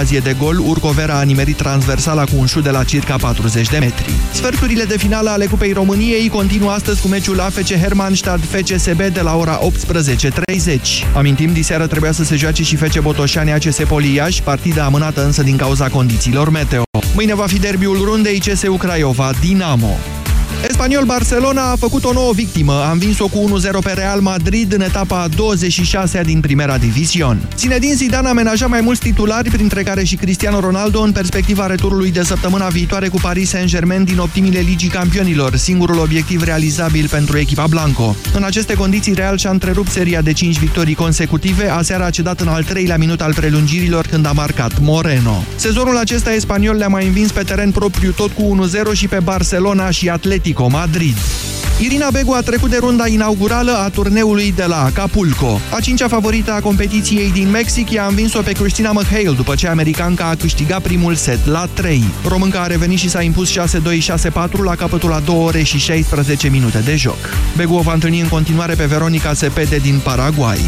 ocazie de gol, Urcovera a nimerit transversala cu un șut de la circa 40 de metri. Sferturile de finală ale Cupei României continuă astăzi cu meciul AFC Hermannstad FCSB de la ora 18.30. Amintim, diseară trebuia să se joace și FC Botoșani ACS Poliaș, partida amânată însă din cauza condițiilor meteo. Mâine va fi derbiul rundei CSU Craiova Dinamo. Espaniol Barcelona a făcut o nouă victimă. A învins-o cu 1-0 pe Real Madrid în etapa 26-a din Primera Division. Zinedine Zidane amenaja mai mulți titulari, printre care și Cristiano Ronaldo, în perspectiva returului de săptămâna viitoare cu Paris Saint-Germain din optimile Ligii Campionilor, singurul obiectiv realizabil pentru echipa Blanco. În aceste condiții, Real și-a întrerupt seria de 5 victorii consecutive, aseară a cedat în al treilea minut al prelungirilor când a marcat Moreno. Sezonul acesta espaniol le-a mai învins pe teren propriu tot cu 1-0 și pe Barcelona și Atletico Atletico Madrid. Irina Begu a trecut de runda inaugurală a turneului de la Acapulco. A cincea favorită a competiției din Mexic i-a învins-o pe Christina McHale după ce americanca a câștigat primul set la 3. Românca a revenit și s-a impus 6-2-6-4 la capătul a 2 ore și 16 minute de joc. Begu o va întâlni în continuare pe Veronica Sepede din Paraguay.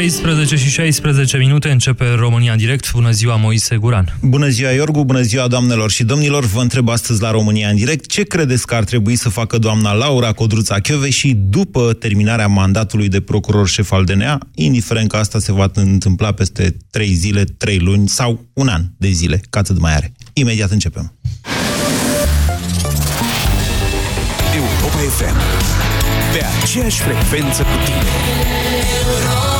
13 și 16 minute începe România în direct. Bună ziua, Moise Guran. Bună ziua, Iorgu, bună ziua, doamnelor și domnilor. Vă întreb astăzi la România în direct ce credeți că ar trebui să facă doamna Laura Codruța și după terminarea mandatului de procuror șef al DNA, indiferent că asta se va întâmpla peste 3 zile, 3 luni sau un an de zile, ca atât mai are. Imediat începem. Europa FM. Pe aceeași frecvență cu tine.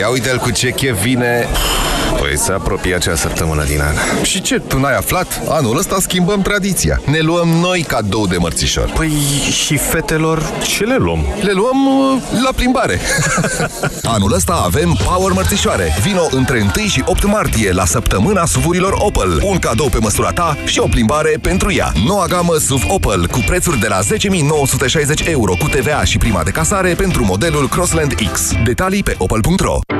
Ia uite-l cu ce chef vine Păi se apropie acea săptămână din an. Și ce, tu n-ai aflat? Anul ăsta schimbăm tradiția. Ne luăm noi cadou de mărțișor. Păi și fetelor ce le luăm? Le luăm uh, la plimbare. Anul ăsta avem Power Mărțișoare. Vino între 1 și 8 martie la săptămâna suvurilor Opel. Un cadou pe măsura ta și o plimbare pentru ea. Noua gamă SUV Opel cu prețuri de la 10.960 euro cu TVA și prima de casare pentru modelul Crossland X. Detalii pe opel.ro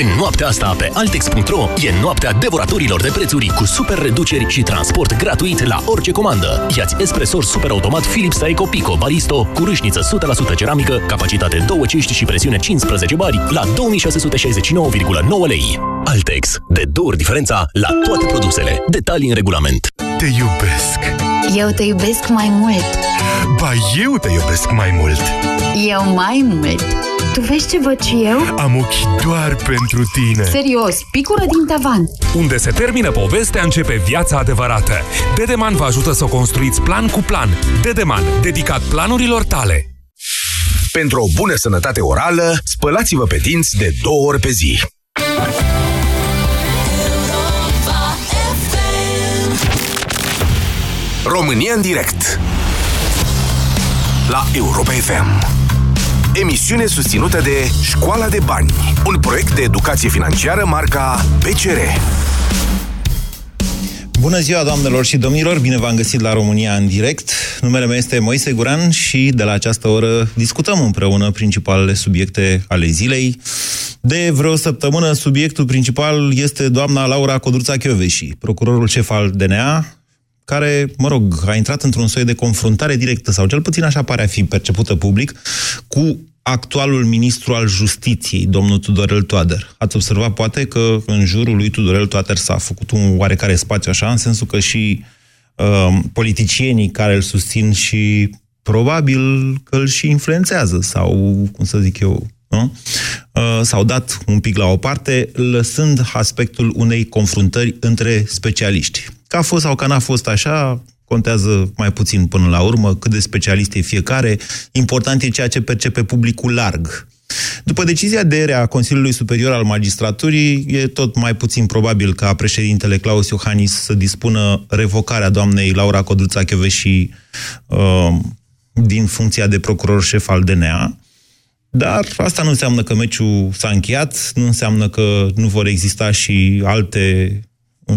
În noaptea asta pe Altex.ro e noaptea devoratorilor de prețuri cu super reduceri și transport gratuit la orice comandă. Iați espresor super automat Philips Eco Pico Baristo cu râșniță 100% ceramică, capacitate 2 cești și presiune 15 bari la 2669,9 lei. Altex. De două ori diferența la toate produsele. Detalii în regulament. Te iubesc. Eu te iubesc mai mult. Ba, eu te iubesc mai mult. Eu mai mult. Tu vezi ce văd și eu? Am ochi doar pentru tine. Serios, picură din tavan. Unde se termină povestea, începe viața adevărată. Dedeman vă ajută să o construiți plan cu plan. Dedeman, dedicat planurilor tale. Pentru o bună sănătate orală, spălați-vă pe dinți de două ori pe zi. România în direct La Europa FM Emisiune susținută de Școala de Bani Un proiect de educație financiară marca PCR Bună ziua, doamnelor și domnilor! Bine v-am găsit la România în direct. Numele meu este Moise Guran și de la această oră discutăm împreună principalele subiecte ale zilei. De vreo săptămână, subiectul principal este doamna Laura Codruța Chioveși, procurorul șef al DNA, care, mă rog, a intrat într-un soi de confruntare directă, sau cel puțin așa pare a fi percepută public, cu actualul ministru al justiției, domnul Tudorel Toader. Ați observat, poate, că în jurul lui Tudorel Toader s-a făcut un oarecare spațiu așa, în sensul că și uh, politicienii care îl susțin și probabil că îl și influențează, sau, cum să zic eu, nu? Uh, s-au dat un pic la o parte, lăsând aspectul unei confruntări între specialiști. Că a fost sau că n-a fost așa, contează mai puțin până la urmă, cât de specialist e fiecare. Important e ceea ce percepe publicul larg. După decizia de ere a Consiliului Superior al Magistraturii, e tot mai puțin probabil ca președintele Claus Iohannis să dispună revocarea doamnei Laura Codruța Cheveși uh, din funcția de procuror șef al DNA. Dar asta nu înseamnă că meciul s-a încheiat, nu înseamnă că nu vor exista și alte,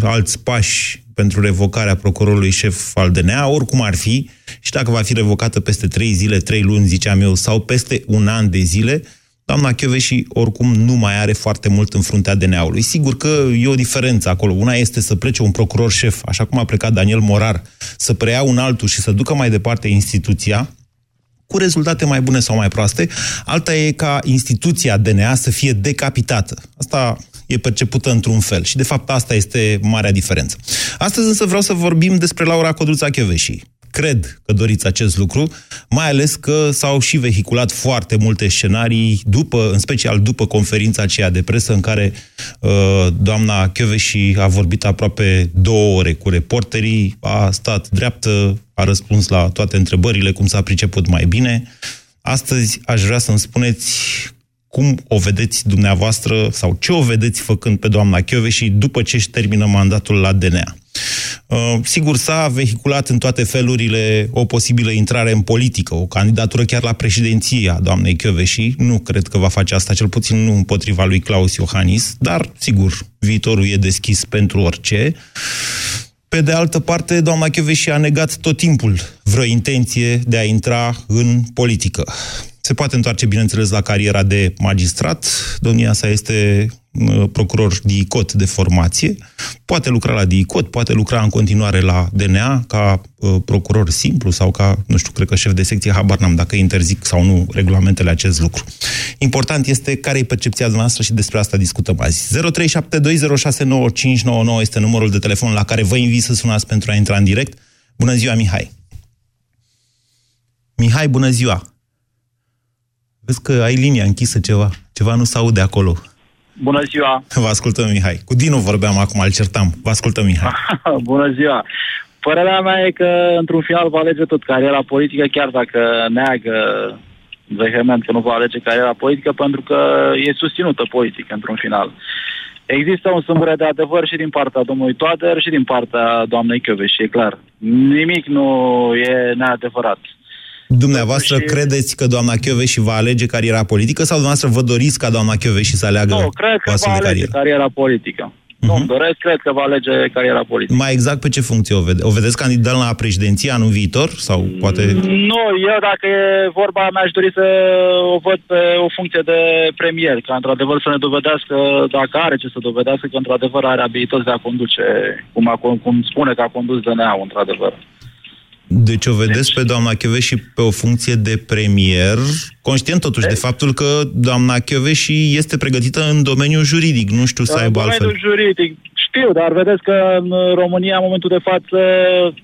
alți pași pentru revocarea procurorului șef al DNA, oricum ar fi, și dacă va fi revocată peste trei zile, trei luni, ziceam eu, sau peste un an de zile, doamna și oricum nu mai are foarte mult în fruntea DNA-ului. Sigur că e o diferență acolo. Una este să plece un procuror șef, așa cum a plecat Daniel Morar, să preia un altul și să ducă mai departe instituția, cu rezultate mai bune sau mai proaste. Alta e ca instituția DNA să fie decapitată. Asta e percepută într-un fel. Și, de fapt, asta este marea diferență. Astăzi însă vreau să vorbim despre Laura Codruța Chioveși. Cred că doriți acest lucru, mai ales că s-au și vehiculat foarte multe scenarii, după, în special după conferința aceea de presă în care uh, doamna Chioveși a vorbit aproape două ore cu reporterii, a stat dreaptă, a răspuns la toate întrebările, cum s-a priceput mai bine. Astăzi aș vrea să-mi spuneți cum o vedeți dumneavoastră sau ce o vedeți făcând pe doamna și după ce își termină mandatul la DNA. Uh, sigur, s-a vehiculat în toate felurile o posibilă intrare în politică, o candidatură chiar la președinție a doamnei și Nu cred că va face asta, cel puțin nu împotriva lui Claus Iohannis, dar, sigur, viitorul e deschis pentru orice. Pe de altă parte, doamna și a negat tot timpul vreo intenție de a intra în politică. Se poate întoarche, bineînțeles, la cariera de magistrat. Domnia sa este uh, procuror DICOT de formație. Poate lucra la DICOT, poate lucra în continuare la DNA ca uh, procuror simplu sau ca, nu știu, cred că șef de secție, habar n-am dacă interzic sau nu regulamentele acest lucru. Important este care e percepția noastră și despre asta discutăm azi. 0372069599 este numărul de telefon la care vă invit să sunați pentru a intra în direct. Bună ziua, Mihai! Mihai, bună ziua! Vezi că ai linia închisă ceva. Ceva nu se aude acolo. Bună ziua! Vă ascultăm, Mihai. Cu Dinu vorbeam acum, îl certam. Vă ascultăm, Mihai. Bună ziua! Părerea mea e că, într-un final, va alege tot cariera politică, chiar dacă neagă vehement că nu va alege cariera politică, pentru că e susținută politică, într-un final. Există un sâmbure de adevăr și din partea domnului Toader și din partea doamnei Chioveș, e clar. Nimic nu e neadevărat. Dumneavoastră și... credeți că doamna și va alege cariera politică sau dumneavoastră vă doriți ca doamna și să aleagă Nu, cred că va alege carieră? cariera politică. Uh-huh. Nu doresc, cred că va alege cariera politică. Mai exact pe ce funcție o, vede? o vedeți candidat la președinție anul viitor? Sau poate... Nu, eu dacă e vorba, mi-aș dori să o văd pe o funcție de premier, ca într-adevăr să ne dovedească, dacă are ce să dovedească, că într-adevăr are abilități de a conduce, cum, a, cum spune că a condus DNA-ul, într-adevăr. Deci o vedeți deci... pe doamna și pe o funcție de premier, conștient totuși de, de faptul că doamna și este pregătită în domeniul juridic, nu știu să aibă altfel. În domeniul juridic, știu, dar vedeți că în România, în momentul de față,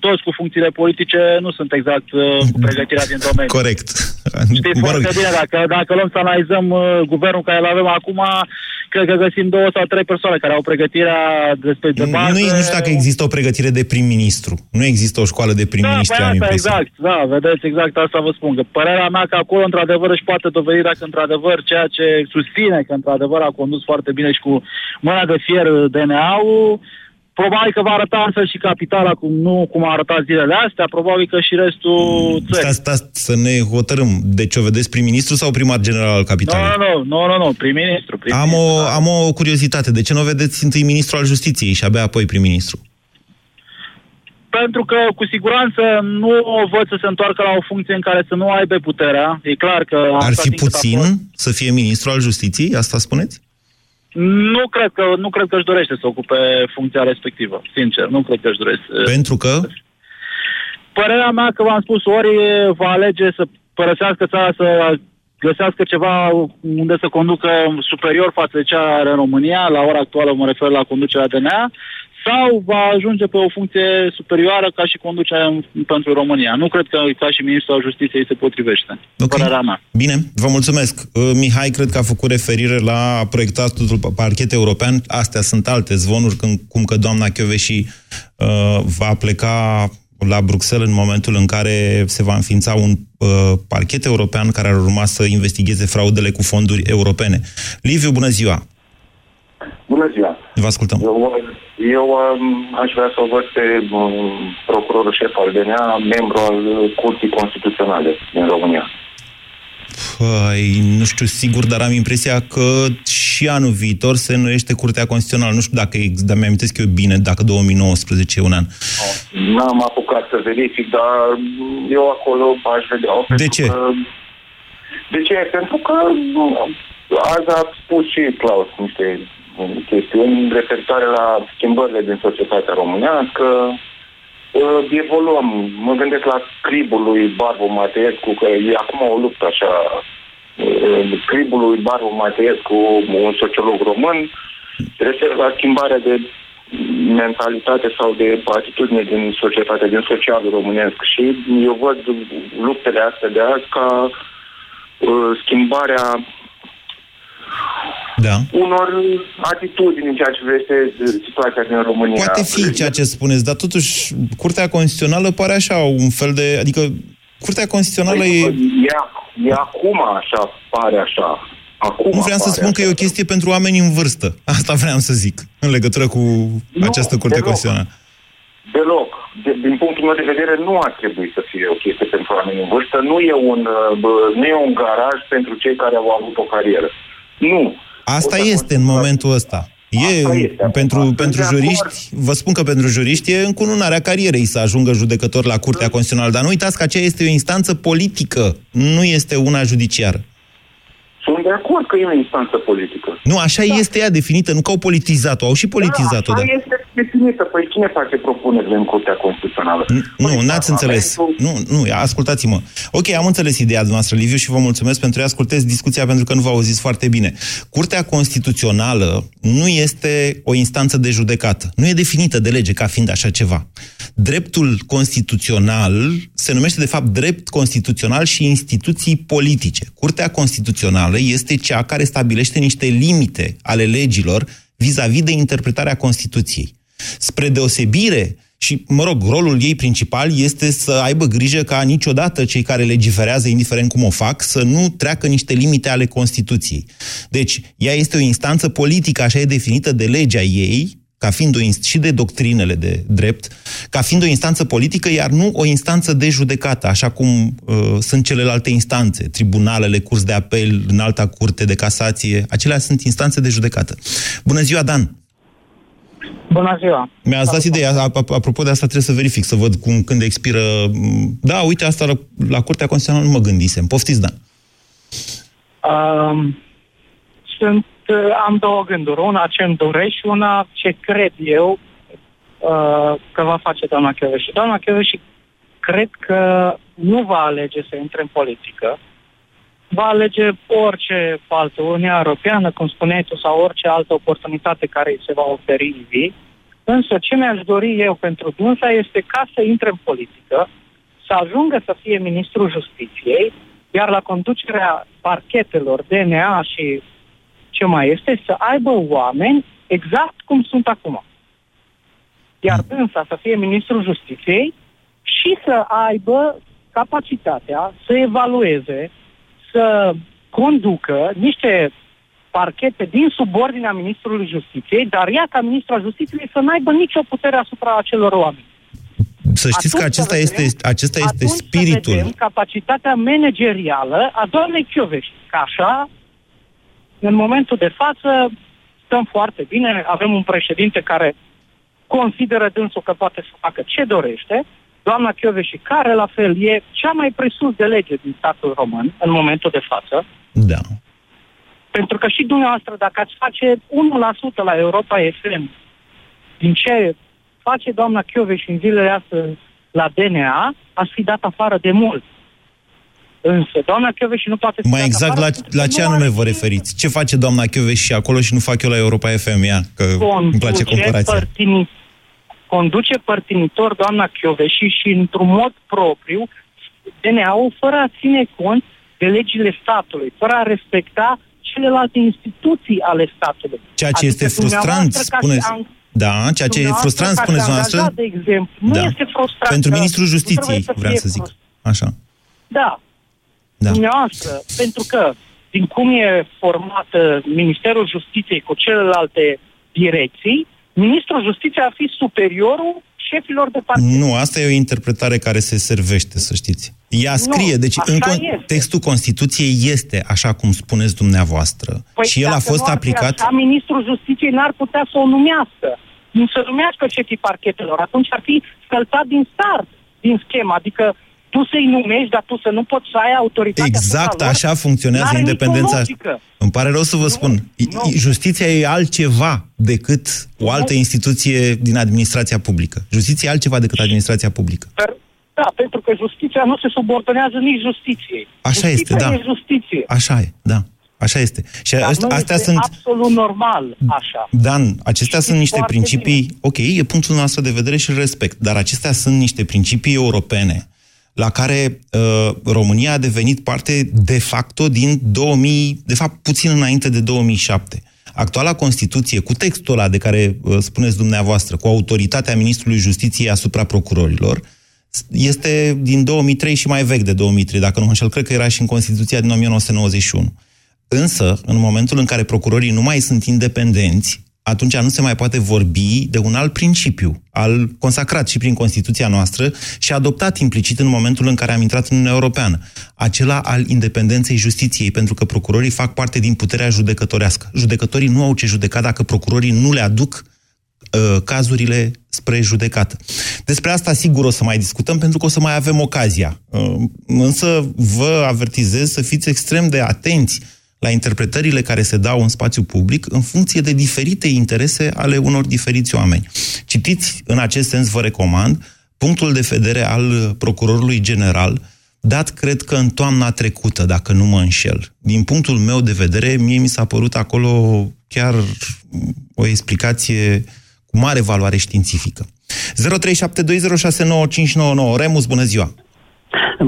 toți cu funcțiile politice nu sunt exact uh, cu pregătirea din domeniu. Corect. Știi mă foarte bine, dacă, dacă luăm să analizăm uh, guvernul care îl avem acum, cred că găsim două sau trei persoane care au pregătirea despre de bază. Nu, nu știu dacă există o pregătire de prim-ministru. Nu există o școală de prim-ministru, da, păi exact, da, vedeți, exact asta vă spun. Că părerea mea că acolo, într-adevăr, își poate dovedi dacă, într-adevăr, ceea ce susține că, într-adevăr, a condus foarte bine și cu mâna de fier DNA-ul, Probabil că va arăta astfel și capitala, cum nu cum a arătat zilele astea, probabil că și restul țării. Stați, stați, să ne hotărâm. Deci o vedeți prim-ministru sau primar general al capitalei? Nu, nu, nu, nu, nu prim-ministru. Prim am, o, da. am o curiozitate. De ce nu o vedeți întâi ministru al justiției și abia apoi prim-ministru? Pentru că, cu siguranță, nu o văd să se întoarcă la o funcție în care să nu aibă puterea. E clar că... Ar fi puțin să fie ministru al justiției? Asta spuneți? Nu cred că nu cred că își dorește să ocupe funcția respectivă, sincer. Nu cred că își dorește. Pentru că? Părerea mea că v-am spus, ori va alege să părăsească țara, să găsească ceva unde să conducă superior față de cea are în România, la ora actuală mă refer la conducerea DNA, sau va ajunge pe o funcție superioară ca și conducerea în- pentru România. Nu cred că ca și ministrul al justiției se potrivește. Ok. Părerea mea. Bine, vă mulțumesc. Uh, Mihai, cred că a făcut referire la proiectatul parchet european. Astea sunt alte zvonuri, când, cum că doamna Chioveși uh, va pleca la Bruxelles în momentul în care se va înființa un uh, parchet european care ar urma să investigheze fraudele cu fonduri europene. Liviu, bună ziua! Bună ziua! Vă ascultăm. Eu, eu um, aș vrea să o văd pe um, procurorul șef al DNA, membru al uh, Curții Constituționale din România. Păi, nu știu sigur, dar am impresia că și anul viitor se înnoiește Curtea Constituțională. Nu știu dacă, ex- dar mi-amintesc eu bine, dacă 2019 e un an. N-am apucat să verific, dar eu acolo aș vedea-o. De ce? Că, de ce? Pentru că um, azi a spus și Claus niște um, chestiuni referitoare la schimbările din societatea românească, Uh, evoluăm. Mă gândesc la cribul lui Barbu Mateescu, că e acum o luptă așa. Uh, cribul lui Barbu Mateescu, un sociolog român, se referă la schimbarea de mentalitate sau de atitudine din societate, din socialul românesc. Și eu văd luptele astea de azi ca uh, schimbarea Da. unor atitudini în ceea ce privește uh, situația din România. Poate fi ceea ce spuneți, dar totuși Curtea Constituțională pare așa un fel de... Adică Curtea Constituțională e... E, e acum așa, pare așa. Acum Nu vreau să apare spun că așa. e o chestie pentru oameni în vârstă. Asta vreau să zic, în legătură cu această Curte deloc. Constituțională. Deloc. De, din punctul meu de vedere, nu ar trebui să fie o chestie pentru oameni în vârstă. Nu e un, uh, bă, nu e un garaj pentru cei care au avut o carieră. Nu. Asta este în momentul ăsta. E, pentru, pentru juriști, vă spun că pentru juriști e încununarea carierei să ajungă judecător la Curtea Constituțională, dar nu uitați că aceea este o instanță politică, nu este una judiciară. Sunt de acord că e o instanță politică. Nu, așa este ea definită, nu că au politizat-o, au și politizat-o. Da, Da, așa este definită. Păi cine face propunerile în Curtea Constituțională? Nu, n-ați înțeles. Nu, nu, ascultați-mă. Ok, am înțeles ideea noastră, Liviu, și vă mulțumesc pentru ea. Ascultez discuția pentru că nu vă auziți foarte bine. Curtea Constituțională nu este o instanță de judecată. Nu e definită de lege ca fiind așa ceva. Dreptul constituțional se numește, de fapt, drept constituțional și instituții politice. Curtea Constituțională este cea care stabilește niște limite ale legilor vis-a-vis de interpretarea Constituției. Spre deosebire, și, mă rog, rolul ei principal este să aibă grijă ca niciodată cei care legiferează, indiferent cum o fac, să nu treacă niște limite ale Constituției. Deci, ea este o instanță politică, așa e definită de legea ei, ca fiind o inst- și de doctrinele de drept, ca fiind o instanță politică, iar nu o instanță de judecată, așa cum uh, sunt celelalte instanțe, tribunalele, curs de apel, în alta curte de casație, acelea sunt instanțe de judecată. Bună ziua, Dan! Bună ziua! Mi-ați dat ideea, ap- ap- apropo de asta trebuie să verific, să văd cum, când expiră... m, Da, uite, asta la, la Curtea Constituțională nu mă gândisem. Poftiți, Dan. Um, sunt, uh, am două gânduri. Una ce îmi doresc și una ce cred eu uh, că va face doamna Chioveși. Doamna Chioveși cred că nu va alege să intre în politică. Va alege orice altă Uniunea Europeană, cum spuneai tu, sau orice altă oportunitate care îi se va oferi în vii. Însă ce mi-aș dori eu pentru dânsa este ca să intre în politică, să ajungă să fie ministrul justiției, iar la conducerea parchetelor, DNA și ce mai este, să aibă oameni exact cum sunt acum. Iar dânsa să fie ministrul justiției și să aibă capacitatea să evalueze, să conducă niște parchete din subordinea ministrului justiției, dar ea ca ministra justiției să n-aibă nicio putere asupra acelor oameni. Să știți că Atunci acesta să este, vedem- acesta este atunci să spiritul. vedem capacitatea managerială a doamnei Chioveși. Că așa, în momentul de față, stăm foarte bine, avem un președinte care consideră dânsul că poate să facă ce dorește, doamna Chioveși, care la fel e cea mai presus de lege din statul român în momentul de față, Da. pentru că și dumneavoastră, dacă ați face 1% la Europa FM din ce face doamna Chioveși în zilele astea la DNA, ați fi dat afară de mult. Însă, doamna Chioveși nu poate fi Mai dat exact afară la, pentru că la nu ce are anume vă referiți? Ce face doamna Chioveși și acolo și nu fac eu la Europa FM? Ia, că îmi place conduce comparația. părtini- conduce părtinitor doamna Chioveși și într-un mod propriu DNA-ul fără a ține cont de legile statului, fără a respecta celelalte instituții ale statului. Ceea ce Adică este frustrant, dumneavoastră, ca spuneți... și an- Da, ceea ce e dumneavoastră, frustrant, ca și spuneți dumneavoastră... angajat, de exemplu, nu Da. este frustrant. Pentru că ministrul nu justiției, trebuie vreau fie să zic. frust- Așa. Da. Da. Dumneavoastră, pentru că din cum e format uh, Ministerul Justiției cu celelalte direcții, Ministrul Justiției ar fi superiorul șefilor de partid. Nu, asta e o interpretare care se servește, să știți. Ea Nu, scrie, deci așa în con- este. textul Constituției este așa cum spuneți dumneavoastră. și el a Păi dacă fost nu ar fi aplicat... Așa, ministrul Justiției n-ar putea să o numească. Nu să numească șefii parchetelor. Atunci ar fi scălțat din start, din schemă. Adică tu să-i numești, dar tu să nu poți să ai autoritatea Exact asupra lor, așa funcționează n-are nicio independența. logică. Îmi pare rău să vă spun. I- Justiția e altceva decât o altă instituție din administrația publică. Justiția e altceva decât administrația publică. Per- Da, pentru că justiția nu se subordonează nici justiției. Așa este, justiția da. e justiție. Așa e, da. Așa este. Și Dar astea, nu astea este sunt... absolut normal așa. Dan, acestea sunt niște foarte principii, ok, e punctul nostru de vedere și îl respect, dar acestea sunt niște principii europene la care uh, România a devenit parte de facto din 2000, de fapt puțin înainte de 2007. Actuala Constituție, cu textul ăla de care uh, spuneți dumneavoastră, cu autoritatea Ministrului Justiției asupra procurorilor, este din 2003 și mai vechi de 2003, dacă nu mă înșel, cred că era și în Constituția din 1991. Însă, în momentul în care procurorii nu mai sunt independenți, atunci nu se mai poate vorbi de un alt principiu, al consacrat și prin Constituția noastră și adoptat implicit în momentul în care am intrat în Uniunea Europeană, acela al independenței justiției, pentru că procurorii fac parte din puterea judecătorească. Judecătorii nu au ce judeca dacă procurorii nu le aduc uh, cazurile spre judecată. Despre asta sigur o să mai discutăm pentru că o să mai avem ocazia. Uh, însă vă avertizez să fiți extrem de atenți la interpretările care se dau în spațiu public în funcție de diferite interese ale unor diferiți oameni. Citiți, în acest sens vă recomand, punctul de vedere al procurorului general, dat cred că în toamna trecută, dacă nu mă înșel. Din punctul meu de vedere, mie mi s-a părut acolo chiar o explicație cu mare valoare științifică. 0372069599 Remus, bună ziua!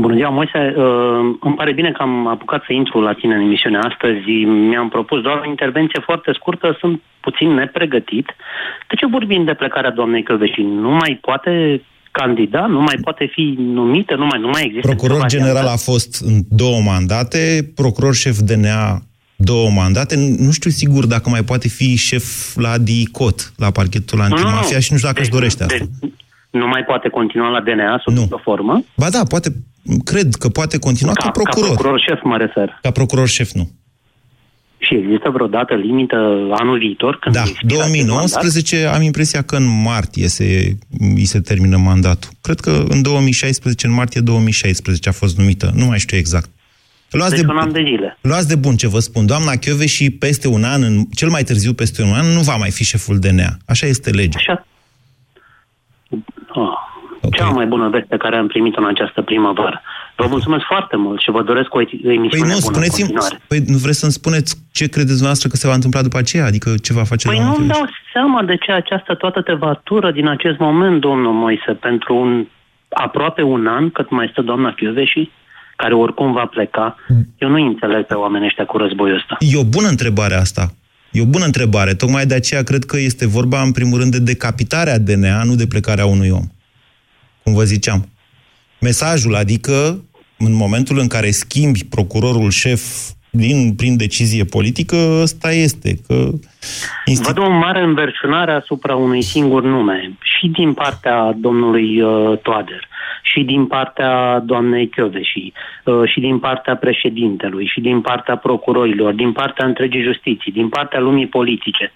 Bună ziua, Moise. Uh, îmi pare bine că am apucat să intru la tine în emisiunea astăzi. Mi-am propus doar o intervenție foarte scurtă. Sunt puțin nepregătit. De ce vorbim de plecarea doamnei Călveși? Nu mai poate candida? Nu mai poate fi numită? Nu mai, nu mai există? Procuror nicio general variantă? a fost în două mandate, procuror șef DNA două mandate. Nu știu sigur dacă mai poate fi șef la DICOT, la parchetul antimafia, și nu știu dacă își dorește asta. Nu mai poate continua la DNA sub Nu. o formă? Ba da, poate, cred că poate continua ca, Ca procuror. procuror șef mă refer. Ca procuror șef, nu. Și există vreo dată limită anul viitor? Când Da, expiră acest 2019 am impresia că în martie se, îi se termină mandatul. Cred că în 2016, în martie 2016 a fost numită. Nu mai știu exact. Luați Deci de, un an de zile. luați de bun ce vă spun. Doamna Chiove și peste un an, în, cel mai târziu peste un an, nu va mai fi șeful DNA. Așa este legea. Așa. Oh. Cea mai bună veste care am primit în această primăvară. Vă mulțumesc foarte mult și vă doresc o emisiune Păi nu, bună în spuneți-mi, continuare. păi nu vreți să-mi spuneți ce credeți dumneavoastră că se va întâmpla după aceea? Adică ce va face Păi doamna nu-mi Chiove? dau seama de ce această toată tevatură din acest moment, domnul Moise, pentru un aproape un an, cât mai stă doamna și care oricum va pleca. Eu nu înțeleg pe oamenii ăștia cu războiul ăsta. E o bună întrebare asta. E o bună întrebare. Tocmai de aceea cred că este vorba, în primul rând, de decapitarea DNA, nu de plecarea unui om. Cum vă ziceam. Mesajul, adică, în momentul în care schimbi procurorul șef din, prin decizie politică, ăsta este. Că Văd o mare înverșunare asupra unui singur nume, și din partea domnului uh, Toader, și din partea doamnei Chioveși, uh, și din partea președintelui, și din partea procurorilor, din partea întregii justiții, din partea lumii politice.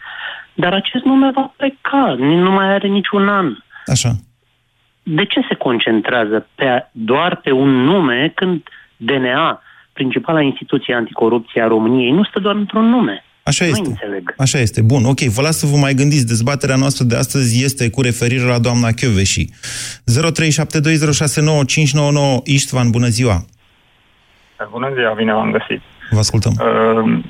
Dar acest nume va pleca, nu mai are niciun an. Așa. De ce se concentrează pe, doar pe un nume când DNA, principala instituție anticorupție a României, nu stă doar într-un nume? Așa nu este. înțeleg. Așa este. Bun, ok, vă las să vă mai gândiți. Dezbaterea noastră de astăzi este cu referire la doamna Chioveși. 0372069599 Istvan, bună ziua! Bună ziua, bine v-am găsit. Vă ascultăm. Uh,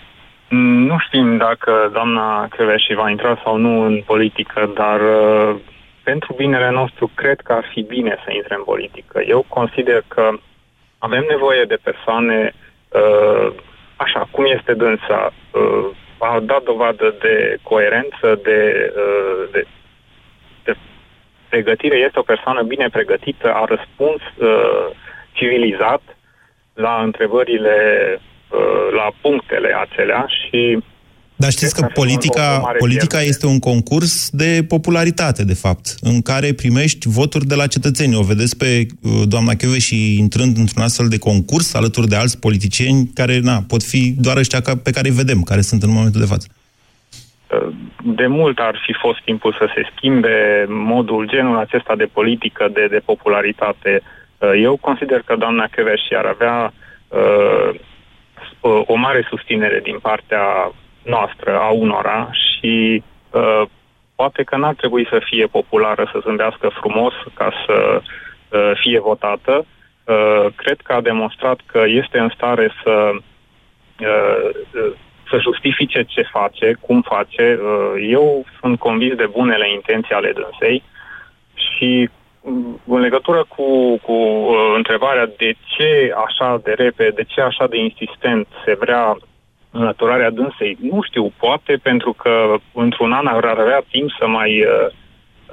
nu știm dacă doamna Căveși va intra sau nu în politică, dar uh, pentru binele nostru, cred că ar fi bine să intre în politică. Eu consider că avem nevoie de persoane uh, așa, cum este dânsa, uh, a dat dovadă de coerență, de, uh, de, de pregătire, este o persoană bine pregătită, a răspuns uh, civilizat la întrebările, uh, la punctele acelea și Dar știți că politica, politica este un concurs de popularitate, de fapt, în care primești voturi de la cetățeni. O vedeți pe uh, doamna și intrând într-un astfel de concurs alături de alți politicieni care na, pot fi doar ăștia ca- pe care îi vedem, care sunt în momentul de față. de mult ar fi fost timpul să se schimbe modul, genul acesta de politică, de, de popularitate. Uh, Eu consider că doamna Căveși ar avea uh, o- o mare susținere din partea noastră, a unora și uh, poate că n-ar trebui să fie populară, să zâmbească frumos ca să uh, fie votată. Uh, cred că a demonstrat că este în stare să uh, uh, să justifice ce face, cum face. Uh, Eu sunt convins de bunele intenții ale dânsei și mm, în legătură cu, cu uh, întrebarea de ce așa de repede, de ce așa de insistent se vrea înlăturarea dânsei, nu știu, poate pentru că într-un an ar avea timp să mai uh,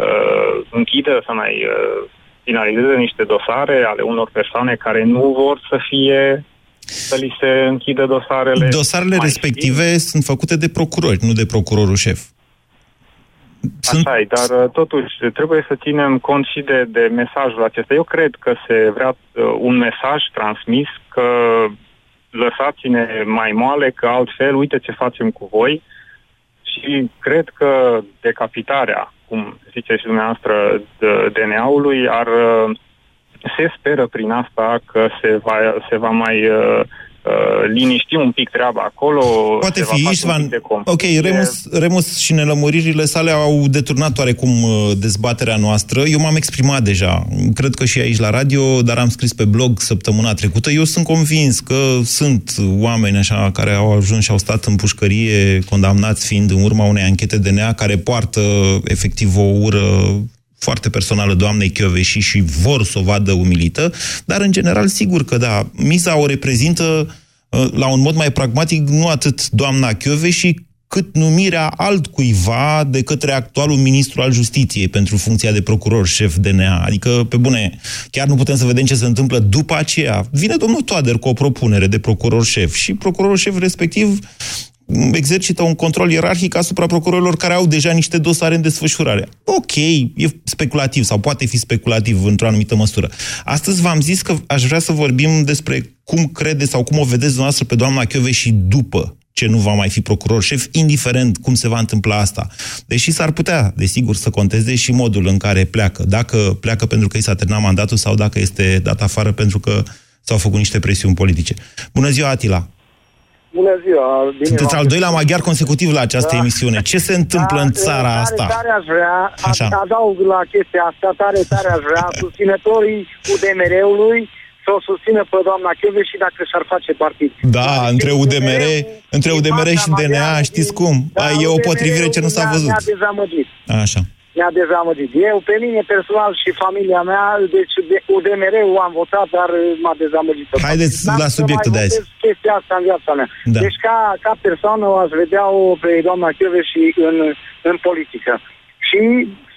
uh, închidă, să mai uh, finalizeze niște dosare ale unor persoane care nu vor să fie să li se închidă dosarele. Dosarele respective sunt făcute de procurori, nu de procurorul șef. Așa e, dar uh, totuși trebuie să ținem cont și de, de mesajul acesta. Eu cred că se vrea uh, un mesaj transmis că lăsați-ne mai moale, că altfel uite ce facem cu voi. Și cred că decapitarea, cum zice și dumneavoastră, de- DNA-ului, ar, uh, se speră prin asta că se va, se va mai uh, uh, liniști un pic treaba acolo. Poate se va fi face un Istvan. pic de Ok, confuzie. Remus, Remus și nelămuririle sale au deturnat oarecum uh, dezbaterea noastră. Eu m-am exprimat deja, cred că și aici la radio, dar am scris pe blog săptămâna trecută. Eu sunt convins că sunt oameni așa care au ajuns și au stat în pușcărie, condamnați fiind în urma unei anchete DNA, care poartă efectiv o ură foarte personală doamnei Chioveși și vor să o vadă umilită, dar în general sigur că da, miza o reprezintă uh, la un mod mai pragmatic nu atât doamna Chioveși, cât numirea altcuiva de către actualul ministru al justiției pentru funcția de procuror șef DNA. Adică, pe bune, chiar nu putem să vedem ce se întâmplă după aceea. Vine domnul Toader cu o propunere de procuror șef și procurorul șef respectiv exercită un control ierarhic asupra procurorilor care au deja niște dosare în desfășurare. Ok, e speculativ sau poate fi speculativ într-o anumită măsură. Astăzi v-am zis că aș vrea să vorbim despre cum crede sau cum o vedeți dumneavoastră pe doamna Chiove și după ce nu va mai fi procuror șef, indiferent cum se va întâmpla asta. Deși s-ar putea, desigur, să conteze și modul în care pleacă. Dacă pleacă pentru că i s-a terminat mandatul sau dacă este dat afară pentru că s-au făcut niște presiuni politice. Bună ziua, Atila! Bună ziua! Bine Sunteți v-am al doilea găsit. maghiar consecutiv la această Da. emisiune. Ce se întâmplă în țara tare, asta? Tare aș vrea, Așa. Așa. adaug la chestia asta, tare, tare aș vrea, susținătorii UDMR-ului să o susțină pe doamna Chioveș și dacă și-ar face partid. Da, între UDMR, între UDMR și DNA, știți cum? Da, e o potrivire ce nu s-a Ne-a- văzut. Ne-a dezamăgit. Așa. Ne-a dezamăgit. Eu, pe mine personal și familia mea, deci de UDMR-ul am votat, dar uh, m-a dezamăgit. Haideți N-am la să subiectul mai de azi. votez chestia asta în viața mea. Da. Deci ca, ca persoană aș vedea-o pe doamna Chiove și în, în politică. Și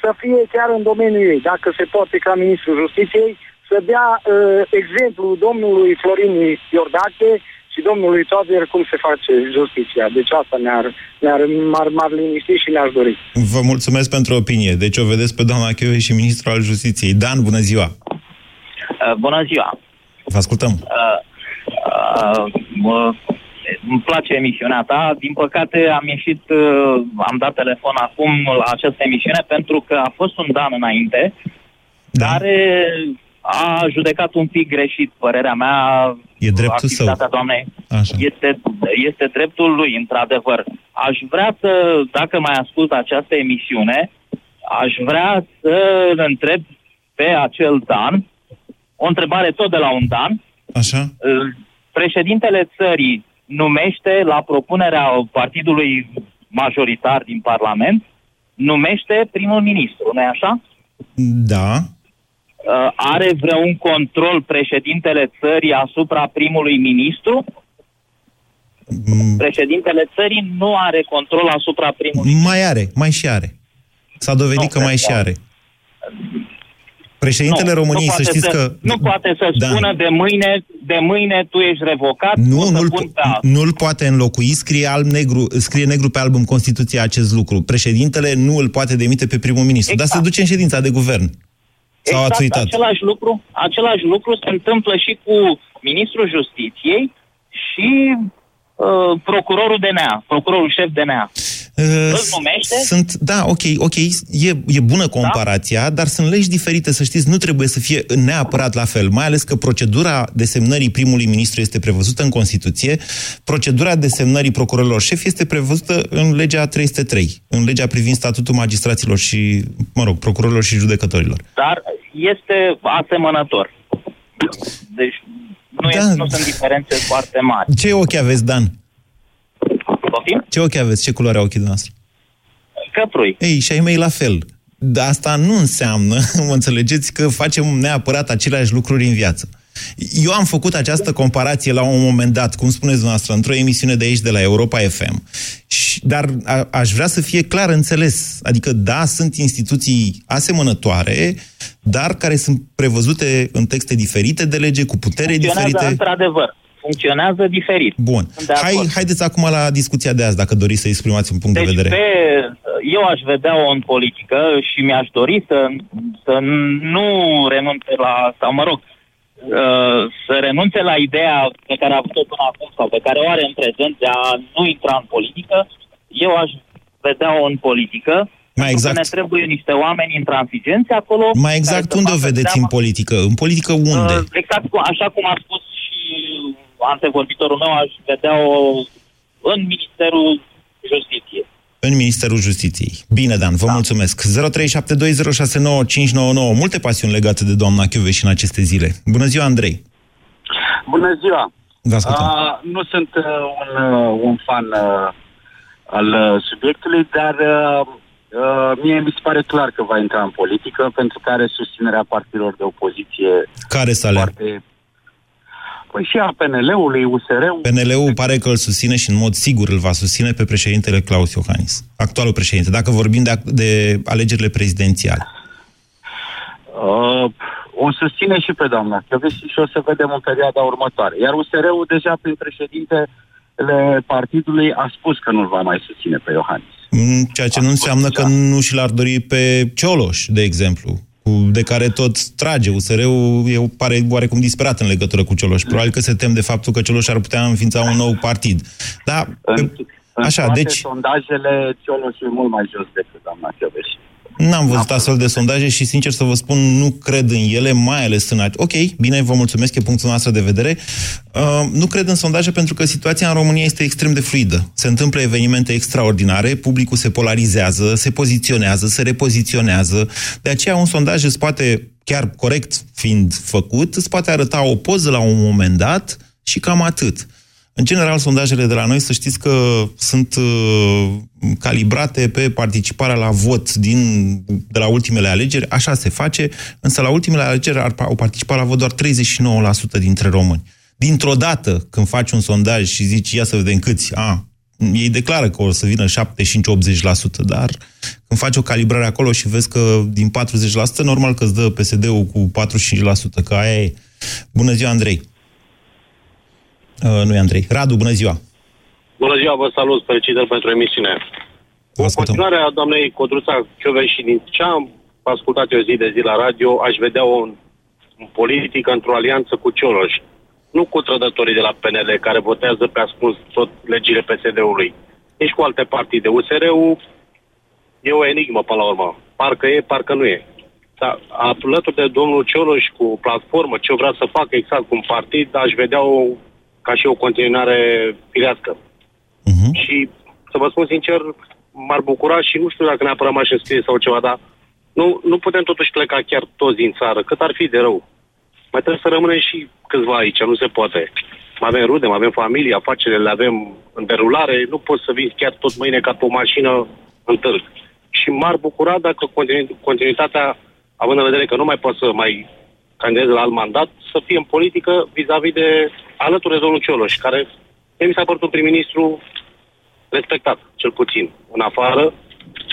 să fie chiar în domeniul ei, dacă se poate ca ministrul justiției, să dea uh, exemplu domnului Florin Iordache și domnului Toader cum se face justiția. Deci asta ne-ar, ne-ar, m-ar, m-ar liniști și ne-aș dori. Vă mulțumesc pentru opinie. Deci o vedeți pe doamna Chiove și ministrul al justiției. Dan, bună ziua! Uh, bună ziua! Vă ascultăm. Uh, uh, uh, îmi place emisiunea ta. Din păcate am ieșit, uh, am dat telefon acum la această emisiune pentru că a fost un Dan înainte da. care a judecat un pic greșit, părerea mea, E dreptul său. activitatea doamnei. Așa. Este, este dreptul lui, într-adevăr. Aș vrea să, dacă mai ascult această emisiune, aș vrea să îl întreb pe acel Dan, o întrebare tot de la un Dan, Așa? președintele țării numește la propunerea partidului majoritar din Parlament, numește primul ministru, nu-i așa? Da. Uh, are vreun control președintele țării asupra primului ministru? Mm. Președintele țării nu are control asupra primului Mai are, mai și are. S-a dovedit Nu, că mai cred și că- are. Președintele Nu, României, nu să poate știți că... Nu poate să Da. spună de mâine, de mâine tu ești revocat, o Nu, să nu-l, pun pe altul. nu-l poate înlocui, scrie, alb, negru, scrie negru pe alb în Constituție acest lucru. Președintele nu îl poate demite pe primul ministru, Exact. dar se duce în ședința de guvern. Sau ați uitat? același lucru, același lucru se întâmplă și cu ministrul justiției și uh, procurorul DNA, procurorul șef DNA. Uh, Îl numește? Sunt, da, ok, ok, e, e bună comparația, da? dar sunt legi diferite, să știți, nu trebuie să fie neapărat la fel, mai ales că procedura desemnării primului ministru este prevăzută în Constituție, procedura desemnării procurorilor șef este prevăzută în legea 303, în legea privind statutul magistraților și, mă rog, procurorilor și judecătorilor. Dar este asemănător. Deci nu, Da. e, nu sunt diferențe foarte mari. Ce ochi aveți, Dan? Poftim? Ce ochi aveți? Ce culoare au ochii dumneavoastră? Căprui. Ei, și ai mei la fel. Dar asta nu înseamnă, mă înțelegeți, că facem neapărat aceleași lucruri în viață. Eu am făcut această comparație la un moment dat, cum spuneți dumneavoastră, într-o emisiune de aici, de la Europa FM. Și, dar a, aș vrea să fie clar înțeles. Adică, da, sunt instituții asemănătoare, dar care sunt prevăzute în texte diferite de lege, cu putere Funcționează diferite. într-adevăr. Funcționează diferit. Bun. Sunt de Hai, acord. haideți acum la discuția de azi, dacă doriți să exprimați un punct Deci de vedere. pe, eu aș vedea-o în politică și mi-aș dori să, să nu renunțe la, sau mă rog, uh, să renunțe la ideea pe care a avut-o până acum sau pe care o are în prezent de a nu intra în politică. Eu aș vedea-o în politică. Mai pentru că exact. Ne trebuie niște oameni intransigenți acolo. Mai exact care să unde o facă vedeți treaba. în politică? În politică unde? Uh, Exact cu, așa cum a spus și antevorbitorul meu, aș vedea-o în Ministerul Justiției. În Ministerul Justiției. Bine, Dan, vă da. mulțumesc. 0372069599. Multe pasiuni legate de doamna Chiuveș în aceste zile. Bună ziua, Andrei. Bună ziua! Vă ascultăm. Uh, nu sunt uh, un, uh, un fan uh, al uh, subiectului, dar uh, uh, mie mi se pare clar că va intra în politică pentru că are susținerea partidelor de opoziție Care să alea? foarte... Păi și a PNL-ului, USR-ul. PNL-ul pare că îl susține și în mod sigur îl va susține pe președintele Claus Iohannis. Actualul președinte, dacă vorbim de, de alegerile prezidențiale. Uh, o susține și pe doamna Chioveși și o să vedem în perioada următoare. Iar USR-ul deja prin președintele partidului a spus că nu va mai susține pe Iohannis. Mm, Ceea ce nu înseamnă că nu și l-ar dori pe Cioloș, de exemplu, cu- de care tot trage. USR-ul e, pare oarecum disperat în legătură cu Cioloș. Probabil că se tem de faptul că Cioloș ar putea înființa un nou partid. Da, În, Așa, în toate deci- sondajele, Cioloș e mult mai jos decât doamna Chioveși. N-am văzut astfel de sondaje și, sincer să vă spun, nu cred în ele, mai ales în... Ok, bine, vă mulțumesc, e punctul nostru de vedere. Uh, nu cred în sondaje pentru că situația în România este extrem de fluidă. Se întâmplă evenimente extraordinare, publicul se polarizează, se poziționează, se repoziționează. De aceea un sondaj îți poate, chiar corect fiind făcut, îți poate arăta o poză la un moment dat și cam atât. În general, sondajele de la noi, să știți că sunt uh, calibrate pe participarea la vot din, de la ultimele alegeri, așa se face, însă la ultimele alegeri ar, au participat la vot doar 39% dintre români. Dintr-o dată, când faci un sondaj și zici, ia să vedem câți, a, ei declară că o să vină 75-80%, dar când faci o calibrare acolo și vezi că din 40%, normal că îți dă PSD-ul cu 45%, că aia e. Bună ziua, Andrei! Uh, nu e Andrei. Radu, bună ziua! Bună ziua, vă salut, felicitări pentru emisiune. În continuare a doamnei Codruța Chioveși și din ce am ascultat eu zi de zi la radio, aș vedea un, un politic într-o alianță cu Cioloș. Nu cu trădătorii de la PNL care votează pe ascuns tot legile PSD-ului. Nici cu alte partide. USR-ul e o enigmă până la urmă. Parcă e, parcă nu e. Dar alături de domnul Cioloș cu platformă, ce vrea să facă exact cu un partid, aș vedea-o ca și o continuare firească. Uh-huh. Și să vă spun sincer, m-ar bucura și nu știu dacă neapărat m-aș înscrie sau ceva, dar nu, nu putem totuși pleca chiar toți din țară, cât ar fi de rău. Mai trebuie să rămânem și câțiva aici, nu se poate. Mai avem rude, mai avem familie, afacerile le avem în derulare, nu poți să vii chiar tot mâine ca pe o mașină în târg. Și m-ar bucura dacă continu- continuitatea având în vedere că nu mai poate să mai candideze la alt mandat, să fie în politică vis-a-vis de alături de domnul Cioloș, care mi s-a părut un prim-ministru respectat, cel puțin, în afară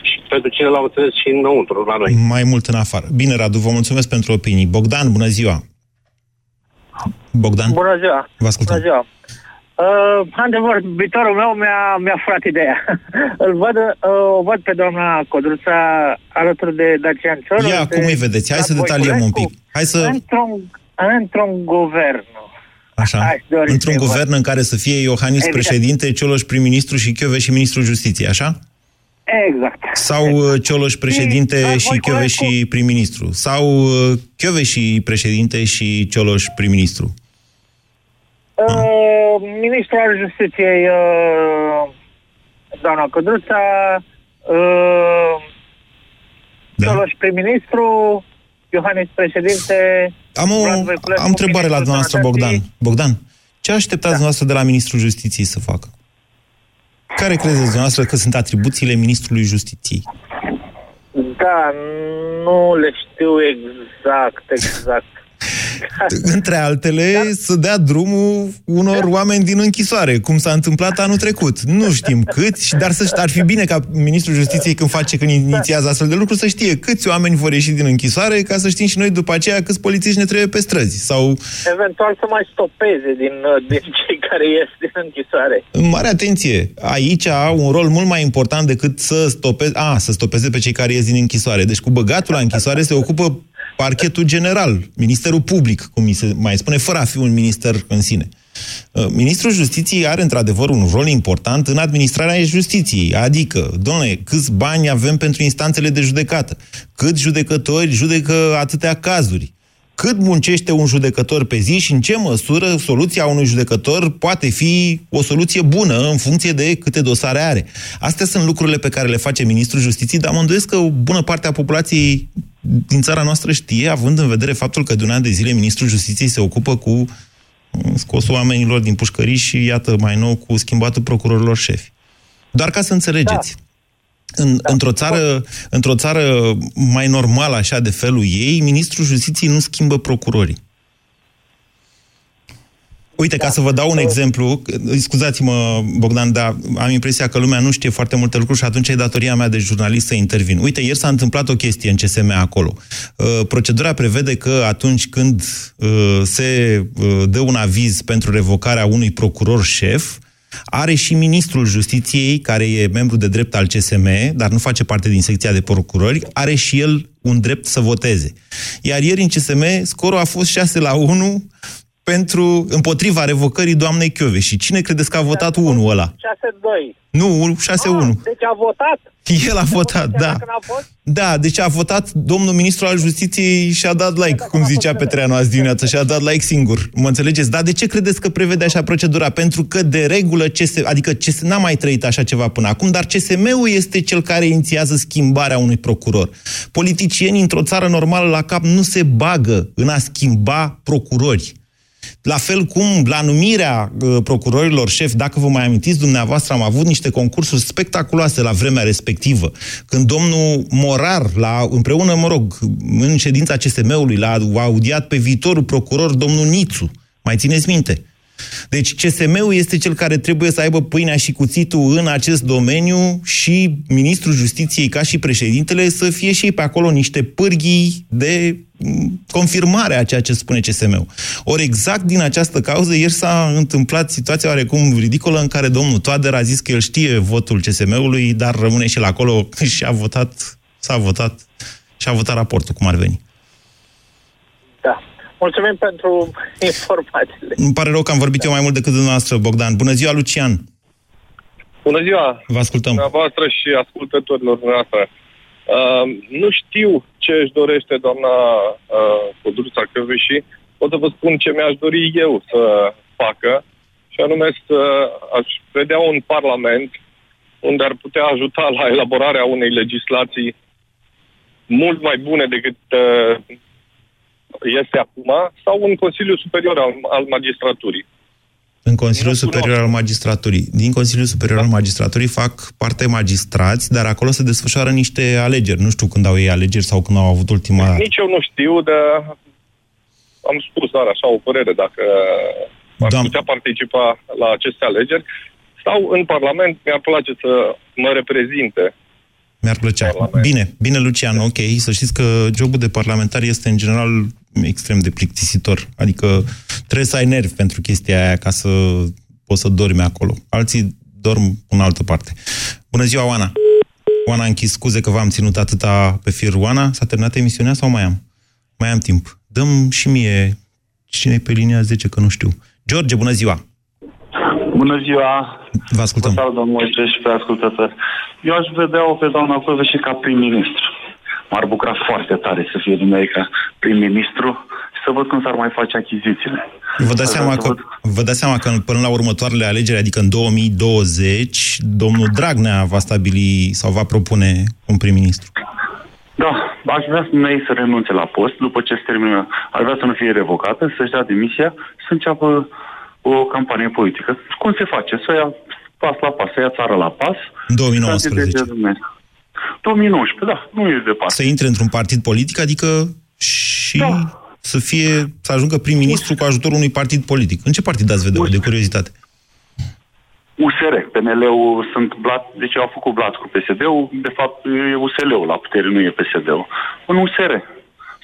și pentru cine l-am înțeles și înăuntru, la noi. Mai mult în afară. Bine, Radu, vă mulțumesc pentru opinii. Bogdan, bună ziua! Bogdan? Bună ziua! Vă ascultăm. Bună ziua! Uh, adevăr, viitorul meu mi-a, mi-a furat ideea. Îl văd, uh, o văd pe doamna Codruța alături de Dacian Cioloș. Ia, cum îi vedeți? Hai să detaliem un pic. Hai să... Într-un, într-un guvern. Așa. Într-un guvern în care să fie Iohannis Exact. președinte, Cioloș prim-ministru și Chioveș și ministrul justiției, așa? Exact. Sau uh, Cioloș președinte Și, uh, și Chioveș și prim-ministru? Sau uh, Chioveș și președinte și Cioloș prim-ministru? Uh, ministrul al Justiției, uh, doamna Codruța, uh, Da. Cioloș prim-ministru, Iohannis președinte... Am o Vlad Voiculescu, am o întrebare la ministrul dumneavoastră, Sănătății. Bogdan. Bogdan, ce așteptați Da. dumneavoastră de la ministrul justiției să facă? Care credeți dumneavoastră că sunt atribuțiile ministrului justiției? Da, nu le știu exact, exact. Între altele, să dea drumul unor oameni din închisoare, cum s-a întâmplat anul trecut. Nu știm câți, dar să, ar fi bine ca ministrul justiției când face, când inițiază astfel de lucruri, să știe câți oameni vor ieși din închisoare, ca să știm și noi după aceea câți polițiști ne trebuie pe străzi. Sau Eventual să mai stopeze din, uh, din cei care ies din închisoare. În mare atenție, aici au un rol mult mai important decât să stopeze, a, să stopeze pe cei care ies din închisoare. Deci cu băgatul la închisoare se ocupă parchetul general, Ministerul Public, cum mi se mai spune, fără a fi un minister în sine. Uh, Ministrul Justiției are într-adevăr un rol important în administrarea justiției, adică, domnule, câți bani avem pentru instanțele de judecată, câți judecători judecă atâtea cazuri, cât muncește un judecător pe zi și în ce măsură soluția unui judecător poate fi o soluție bună în funcție de câte dosare are. Astea sunt lucrurile pe care le face Ministrul Justiției, dar mă îndoiesc că o bună parte a populației din țara noastră știe, având în vedere faptul că de un an de zile Ministrul Justiției se ocupă cu mm, scosul oamenilor din pușcării și, iată, mai nou, cu schimbatul procurorilor șefi. Doar ca să înțelegeți. În, într-o, țară, într-o țară mai normală, așa, de felul ei, ministrul justiției nu schimbă procurorii. Uite, ca să vă dau un exemplu, scuzați-mă, Bogdan, dar am impresia că lumea nu știe foarte multe lucruri și atunci e datoria mea de jurnalist să intervin. Uite, ieri s-a întâmplat o chestie în CSM acolo. Uh, Procedura prevede că atunci când uh, se uh, dă un aviz pentru revocarea unui procuror șef, are și ministrul justiției, care e membru de drept al CSM, dar nu face parte din secția de procurori, are și el un drept să voteze. Iar ieri în CSM scorul a fost 6 la 1 pentru, împotriva revocării doamnei Chiove. Și cine credeți că a votat unul ăla? 6-2. Nu, 6-1. Deci a votat? El a votat, da. Dacă n-a fost? Da, deci a votat domnul ministru al justiției și a dat like, cum zicea Petreanu azi dimineață, și a dat like singur. Mă înțelegeți? Dar de ce credeți că prevede așa procedura? Pentru că de regulă, CS, adică CS, n-am mai trăit așa ceva până acum, dar CSM-ul este cel care inițiază schimbarea unui procuror. Politicienii într-o țară normală la cap nu se bagă în a schimba procurori. La fel cum la numirea uh, procurorilor șef, dacă vă mai amintiți dumneavoastră, am avut niște concursuri spectaculoase la vremea respectivă. Când domnul Morar, la, împreună, mă rog, în ședința CSM-ului, l-a audiat pe viitorul procuror, domnul Nițu. Mai țineți minte? Deci CSM-ul este cel care trebuie să aibă pâinea și cuțitul în acest domeniu și ministrul justiției ca și președintele să fie și ei pe acolo niște pârghii de mm, confirmare a ceea ce spune CSM-ul. Ori exact din această cauză ieri s-a întâmplat situația oarecum ridicolă în care domnul Toader a zis că el știe votul CSM-ului, dar rămâne și el acolo și a votat, s-a votat și a votat raportul, cum ar veni. Da. Mulțumim pentru informațiile. Îmi pare rău că am vorbit eu mai mult decât dumneavoastră, Bogdan. Bună ziua, Lucian! Bună ziua! Vă ascultăm. Dumneavoastră și ascultătorilor noastre. Uh, nu știu ce își dorește doamna uh, Codruța Căveși. Pot să vă spun ce mi-aș dori eu să facă și anume să aș vedea un parlament unde ar putea ajuta la elaborarea unei legislații mult mai bune decât uh, este acum sau un Consiliu Superior al, al Magistraturii. În Consiliul Superior al Magistraturii. Din Consiliul Superior al Magistraturii fac parte magistrați, dar acolo se desfășoară niște alegeri. Nu știu când au ei alegeri sau când au avut ultima... Nici eu nu știu, dar am spus doar așa o părere, dacă ar Doamne. putea participa la aceste alegeri. Stau în Parlament, mi-ar place să mă reprezinte. Mi-ar plăcea. Bine, bine, Lucian, ok. Să știți că jobul de parlamentar este în general extrem de plictisitor. Adică trebuie să ai nervi pentru chestia aia ca să poți să dormi acolo. Alții dorm în altă parte. Bună ziua, Oana! Oana, închis scuze că v-am ținut atâta pe fir. Oana, s-a terminat emisiunea sau mai am? Mai am timp. Dăm și mie cine pe linia 10, că nu știu. George, bună ziua! Bună ziua! Vă ascultăm. Vă salut, domnul Moise și pe ascultători. Eu aș vedea-o pe doamna Cove și ca prim-ministru. M-ar bucura foarte tare să fie dumneavoastră ca prim-ministru și să văd cum s-ar mai face achizițiile. Vă dați, seama că, vă dați seama că până la următoarele alegeri, adică în 2020, domnul Dragnea va stabili sau va propune un prim-ministru. Da, aș vrea să ei să renunțe la post după ce se termină. Aș vrea să nu fie revocată, să-și dea demisia, să înceapă o campanie politică. Cum se face? Să ia pas la pas, să ia țara la pas. În 2019. 2019, da, nu e departe. Să intre într-un partid politic, adică și da. să fie, să ajungă prim-ministru cu ajutorul unui partid politic. În ce partid ați vedea de curiozitate? USR, PNL-ul sunt blat, deci au făcut blat cu PSD-ul, de fapt e USL-ul la putere, nu e PSD-ul. Un USR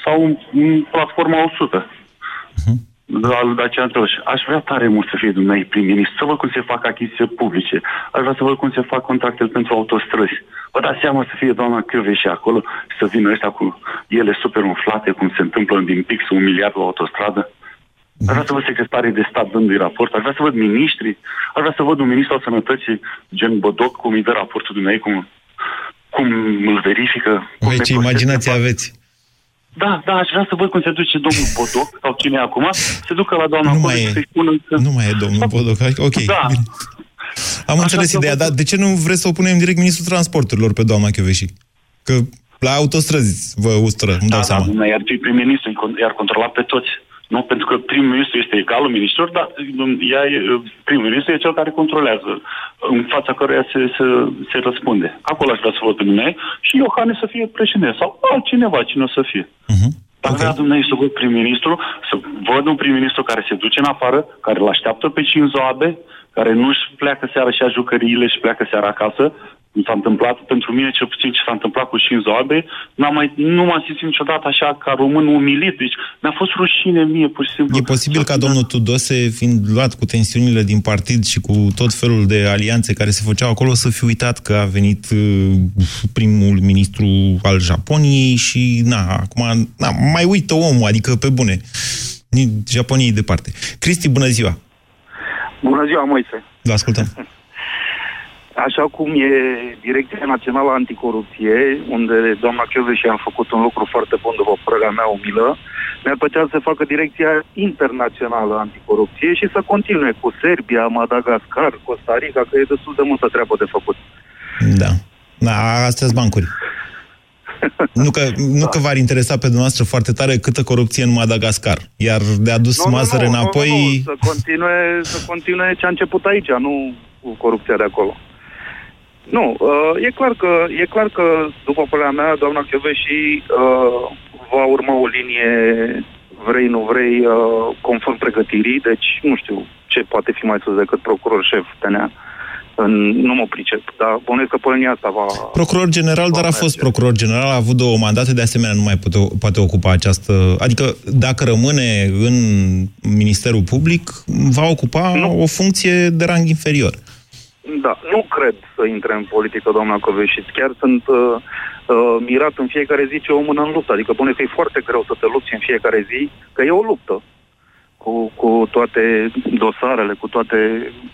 sau un, un platforma 100. Uh-huh. Al Dacian Tăuș. Aș vrea tare mult să fie dumneavoastră prim-ministru, să văd cum se fac achiziții publice. Aș vrea să văd cum se fac contractele pentru autostrăzi. Vă dați seama să fie doamna și acolo și să vină ăștia cu ele super umflate, cum se întâmplă din pix un miliard la autostradă. Aș vrea să văd secretarii de stat dându-i raport, aș vrea să văd miniștri, aș vrea să văd un ministru al sănătății, gen Bodoc, cum îi dă raportul dumneavoastră, cum, cum îl verifică. Cum Voi ce imaginație aveți? Da, da, aș vrea să văd cum se duce domnul Bodoc, sau cine e acum, se ducă la doamna Nu Covici mai e. să-i spună că... Nu mai e domnul Bodoc. Ok, Da. bine. Am Așa înțeles să ideea, văd- dar de ce nu vreți să o punem direct ministrul transporturilor pe doamna Chioveși? Că la autostrăzi vă ustră, îmi dau Da, seama. da, iar fi prim-ministru, i-ar controla pe toți. Nu? Pentru că prim-ministru este egalul ministrul, dar um, ea e, prim-ministru e cel care controlează, în fața căruia se, se, se răspunde. Acolo aș vrea să văd pe dumneavoastră și Iohannis să fie președinte sau altcineva, cine o să fie. Dar vrea dumneavoastră să văd prim-ministru, să văd un prim-ministru care se duce în afară, care îl așteaptă pe Shinzo Abe, care nu-și pleacă seara și a jucăriile și pleacă seara acasă, cum s-a întâmplat, pentru mine cel puțin ce s-a întâmplat cu Shinzo Abe, n-am mai, nu m-am simțit niciodată așa ca român umilit, deci mi-a fost rușine mie, pur și simplu. E posibil ca domnul Tudose, fiind luat cu tensiunile din partid și cu tot felul de alianțe care se făceau acolo, să fi uitat că a venit uh, primul ministru al Japoniei și, na, acum, na, mai uită omul, adică pe bune. Ni- Japoniei departe. Cristi, bună ziua! Bună ziua, Moise. Vă ascultăm. Așa cum e Direcția Națională Anticorupție, unde doamna și a făcut un lucru foarte bun, după părerea mea umilă, mi-ar plăcea să facă Direcția Internațională Anticorupție și să continue cu Serbia, Madagascar, Costa Rica, că e destul de multă treabă de făcut. Da. Da, astea sunt bancuri. Nu că, nu că v-ar interesa pe dumneavoastră foarte tare câtă corupție în Madagascar. Iar de adus mazăre înapoi... Nu, nu, să continue, să continue ce a început aici, nu cu corupția de acolo. Nu, uh, e clar că, e clar că, după părerea mea, doamna Chioveși uh, va urma o linie vrei, nu vrei, uh, conform pregătirii, deci nu știu ce poate fi mai sus decât procuror șef TNA. În, nu mă pricep, dar bănuiesc că pe linia asta va... Procuror general, dar a fost procuror general, a avut două mandate, de asemenea nu mai poate, poate ocupa această... Adică dacă rămâne în Ministerul Public, va ocupa o funcție de rang inferior. Da, nu cred să intre în politică, doamna Coveșit. Chiar sunt uh, uh, mirat în fiecare zi ce o mână în luptă. Adică, bune, că e foarte greu să te lupți în fiecare zi, că e o luptă. Cu, cu toate dosarele, cu toate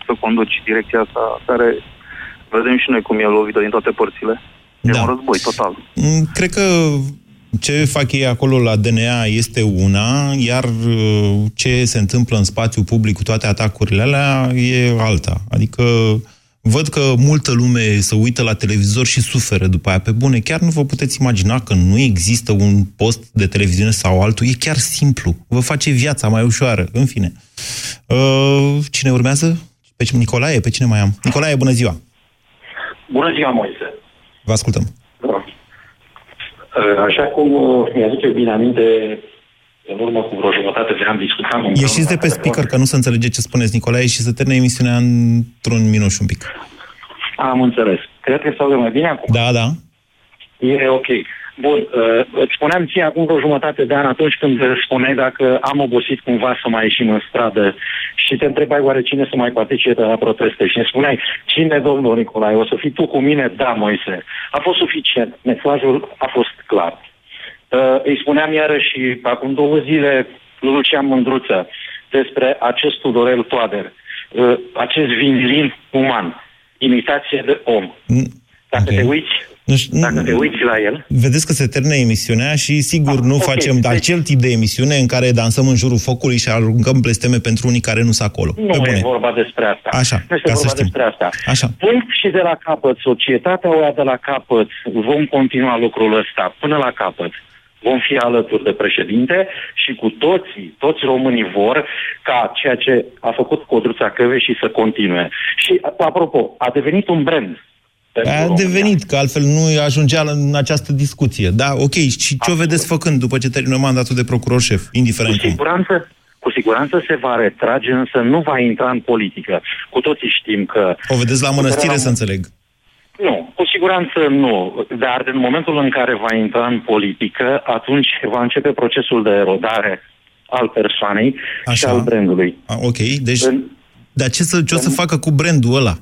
să conduci direcția asta, care vedem și noi cum e lovită din toate părțile. E Da. un război total. Mm, Cred că ce fac ei acolo la DNA este una, iar uh, ce se întâmplă în spațiu public cu toate atacurile alea e alta. Adică văd că multă lume se uită la televizor și suferă după aia. Pe bune, chiar nu vă puteți imagina că nu există un post de televiziune sau altul. E chiar simplu. Vă face viața mai ușoară. În fine. Uh, cine urmează? Pe cine? Nicolae? Pe cine mai am? Nicolae, bună ziua! Bună ziua, Moise! Vă ascultăm. Așa cum uh, mi-aduce bine aminte, în urmă cu vreo jumătate de an discutam... Ieșiți de pe speaker, că nu se înțelege ce spuneți, Nicolae, și să termine emisiunea într-un minut și un pic. Am înțeles. Cred că se aude mai bine acum. Da, da. E ok. Bun, uh, îți spuneam ție acum vreo jumătate de an atunci când spuneai dacă am obosit cumva să mai ieșim în stradă și te întrebai oare cine să mai participe la proteste și ne spuneai cine, domnul Nicolae, o să fii tu cu mine? Da, Moise. A fost suficient. Mesajul a fost clar. Uh, îi spuneam iarăși acum două zile lui Lucian Mândruță despre acest Tudorel Toader, uh, acest vinilin uman, imitație de om. Dacă Okay. te uiți, dacă te uiți la el, Vedeți că se termină emisiunea și sigur nu ok, facem deci- acel tip de emisiune în care dansăm în jurul focului și aruncăm blesteme pentru unii care nu sunt acolo. nu Pe bune. e vorba despre asta. Așa, nu este ca să vorba știm. despre asta. Așa. Punct și de la capăt, societatea o ia de la capăt, vom continua lucrul ăsta până la capăt. Vom fi alături de președinte și cu toții, toți românii vor ca ceea ce a făcut Codruța și să continue. Și, apropo, a devenit un brand. pentru A România. devenit, că altfel nu ajungea în această discuție. Da, ok. Și ce o vedeți făcând după ce termină mandatul de procuror șef, indiferent Cu cum? siguranță, cu siguranță se va retrage, însă nu va intra în politică. Cu toții știm că... O vedeți la mănăstire, să înțeleg. Nu, cu siguranță nu. Dar în momentul în care va intra în politică, atunci va începe procesul de erodare al persoanei și al brandului. A, ok, deci... Dar ce, să, ce o să facă cu brandul ăla?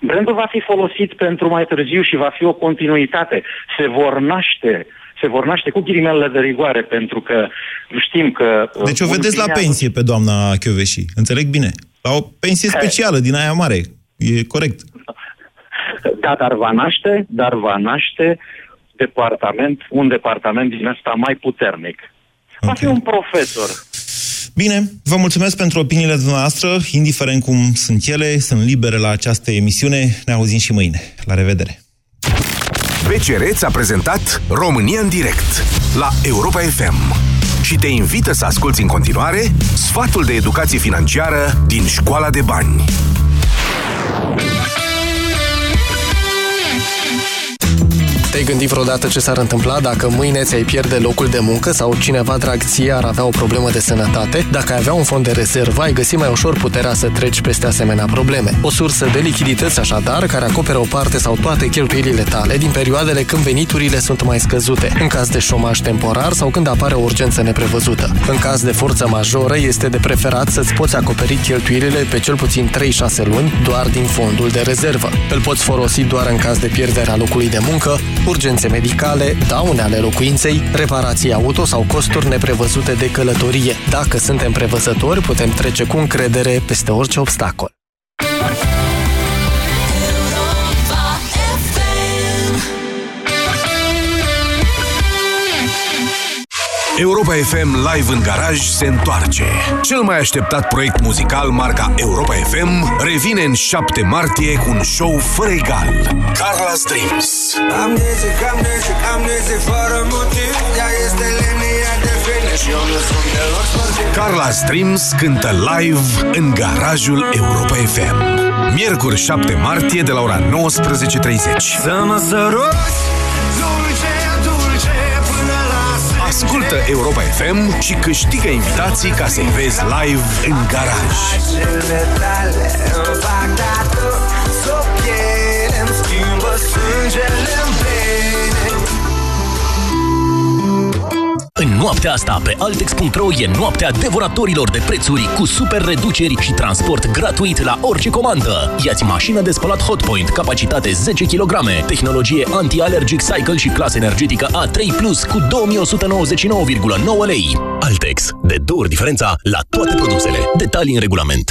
Brandul va fi folosit pentru mai târziu și va fi o continuitate. Se vor naște se vor naște cu ghilimelele de rigoare, pentru că știm că... uh, Deci o vedeți la pensie pe doamna Chioveși. Înțeleg bine. La o pensie specială din aia mare. E corect. Da, dar va naște, dar va naște departament, un departament din ăsta mai puternic. Va fi un profesor. Bine, vă mulțumesc pentru opiniile dumneavoastră, indiferent cum sunt ele, sunt libere la această emisiune. Ne auzim și mâine. La revedere! BCR ți-a prezentat România în direct la Europa FM și te invită să asculti în continuare sfatul de educație financiară din Școala de Bani. Te-ai gândit vreodată ce s-ar întâmpla dacă mâine ți-ai pierde locul de muncă sau cineva drag ție ar avea o problemă de sănătate? Dacă ai avea un fond de rezervă, ai găsi mai ușor puterea să treci peste asemenea probleme. O sursă de lichidități așadar, care acoperă o parte sau toate cheltuielile tale din perioadele când veniturile sunt mai scăzute, în caz de șomaj temporar sau când apare o urgență neprevăzută. În caz de forță majoră, este de preferat să-ți poți acoperi cheltuielile pe cel puțin 3-6 luni doar din fondul de rezervă. Îl poți folosi doar în caz de pierderea locului de muncă, urgențe medicale, daune ale locuinței, reparații auto sau costuri neprevăzute de călătorie. Dacă suntem prevăzători, putem trece cu încredere peste orice obstacol. Europa FM Live în garaj se întoarce. Cel mai așteptat proiect muzical marca Europa FM revine în 7 martie cu un show fără egal. Carla's Dreams. Am dese, cam dese, cam dese fără motiv Ea este linia de fitness și eu nu sunt deloc sportiv Carla's Dreams cântă live în garajul Europa FM. Miercuri 7 martie de la ora 19.30. Să mă săruți Ascultă Europa FM și câștigă invitații ca să-i vezi live în garaj. Acele tale îmi fac tatu S-o piele îmi schimbă sângele noaptea asta pe Altex.ro e noaptea devoratorilor de prețuri cu super reduceri și transport gratuit la orice comandă. Iați mașină de spălat Hotpoint, capacitate 10 kg, tehnologie anti-allergic cycle și clasă energetică A3+, cu 2199,9 lei. Altex. De două ori diferența la toate produsele. Detalii în regulament.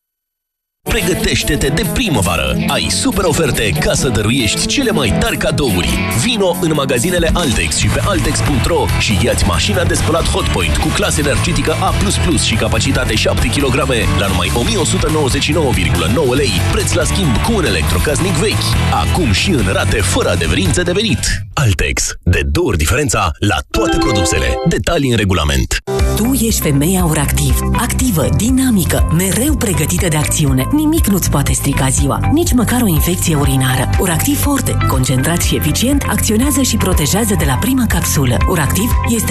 Pregătește-te de primăvară! Ai super oferte ca să dăruiești cele mai tari cadouri. Vino în magazinele Altex și pe Altex.ro și ia-ți mașina de spălat Hotpoint cu clasă energetică A++ și capacitate 7 kg la numai 1199,9 lei, preț la schimb cu un electrocasnic vechi. Acum și în rate fără adeverință de venit. Altex. De două ori diferența la toate produsele. Detalii în regulament. Tu ești femeia Uractiv. Activă, dinamică, mereu pregătită de acțiune. Nimic nu-ți poate strica ziua, nici măcar o infecție urinară. Uractiv Forte, concentrat și eficient, acționează și protejează de la prima capsulă. Uractiv este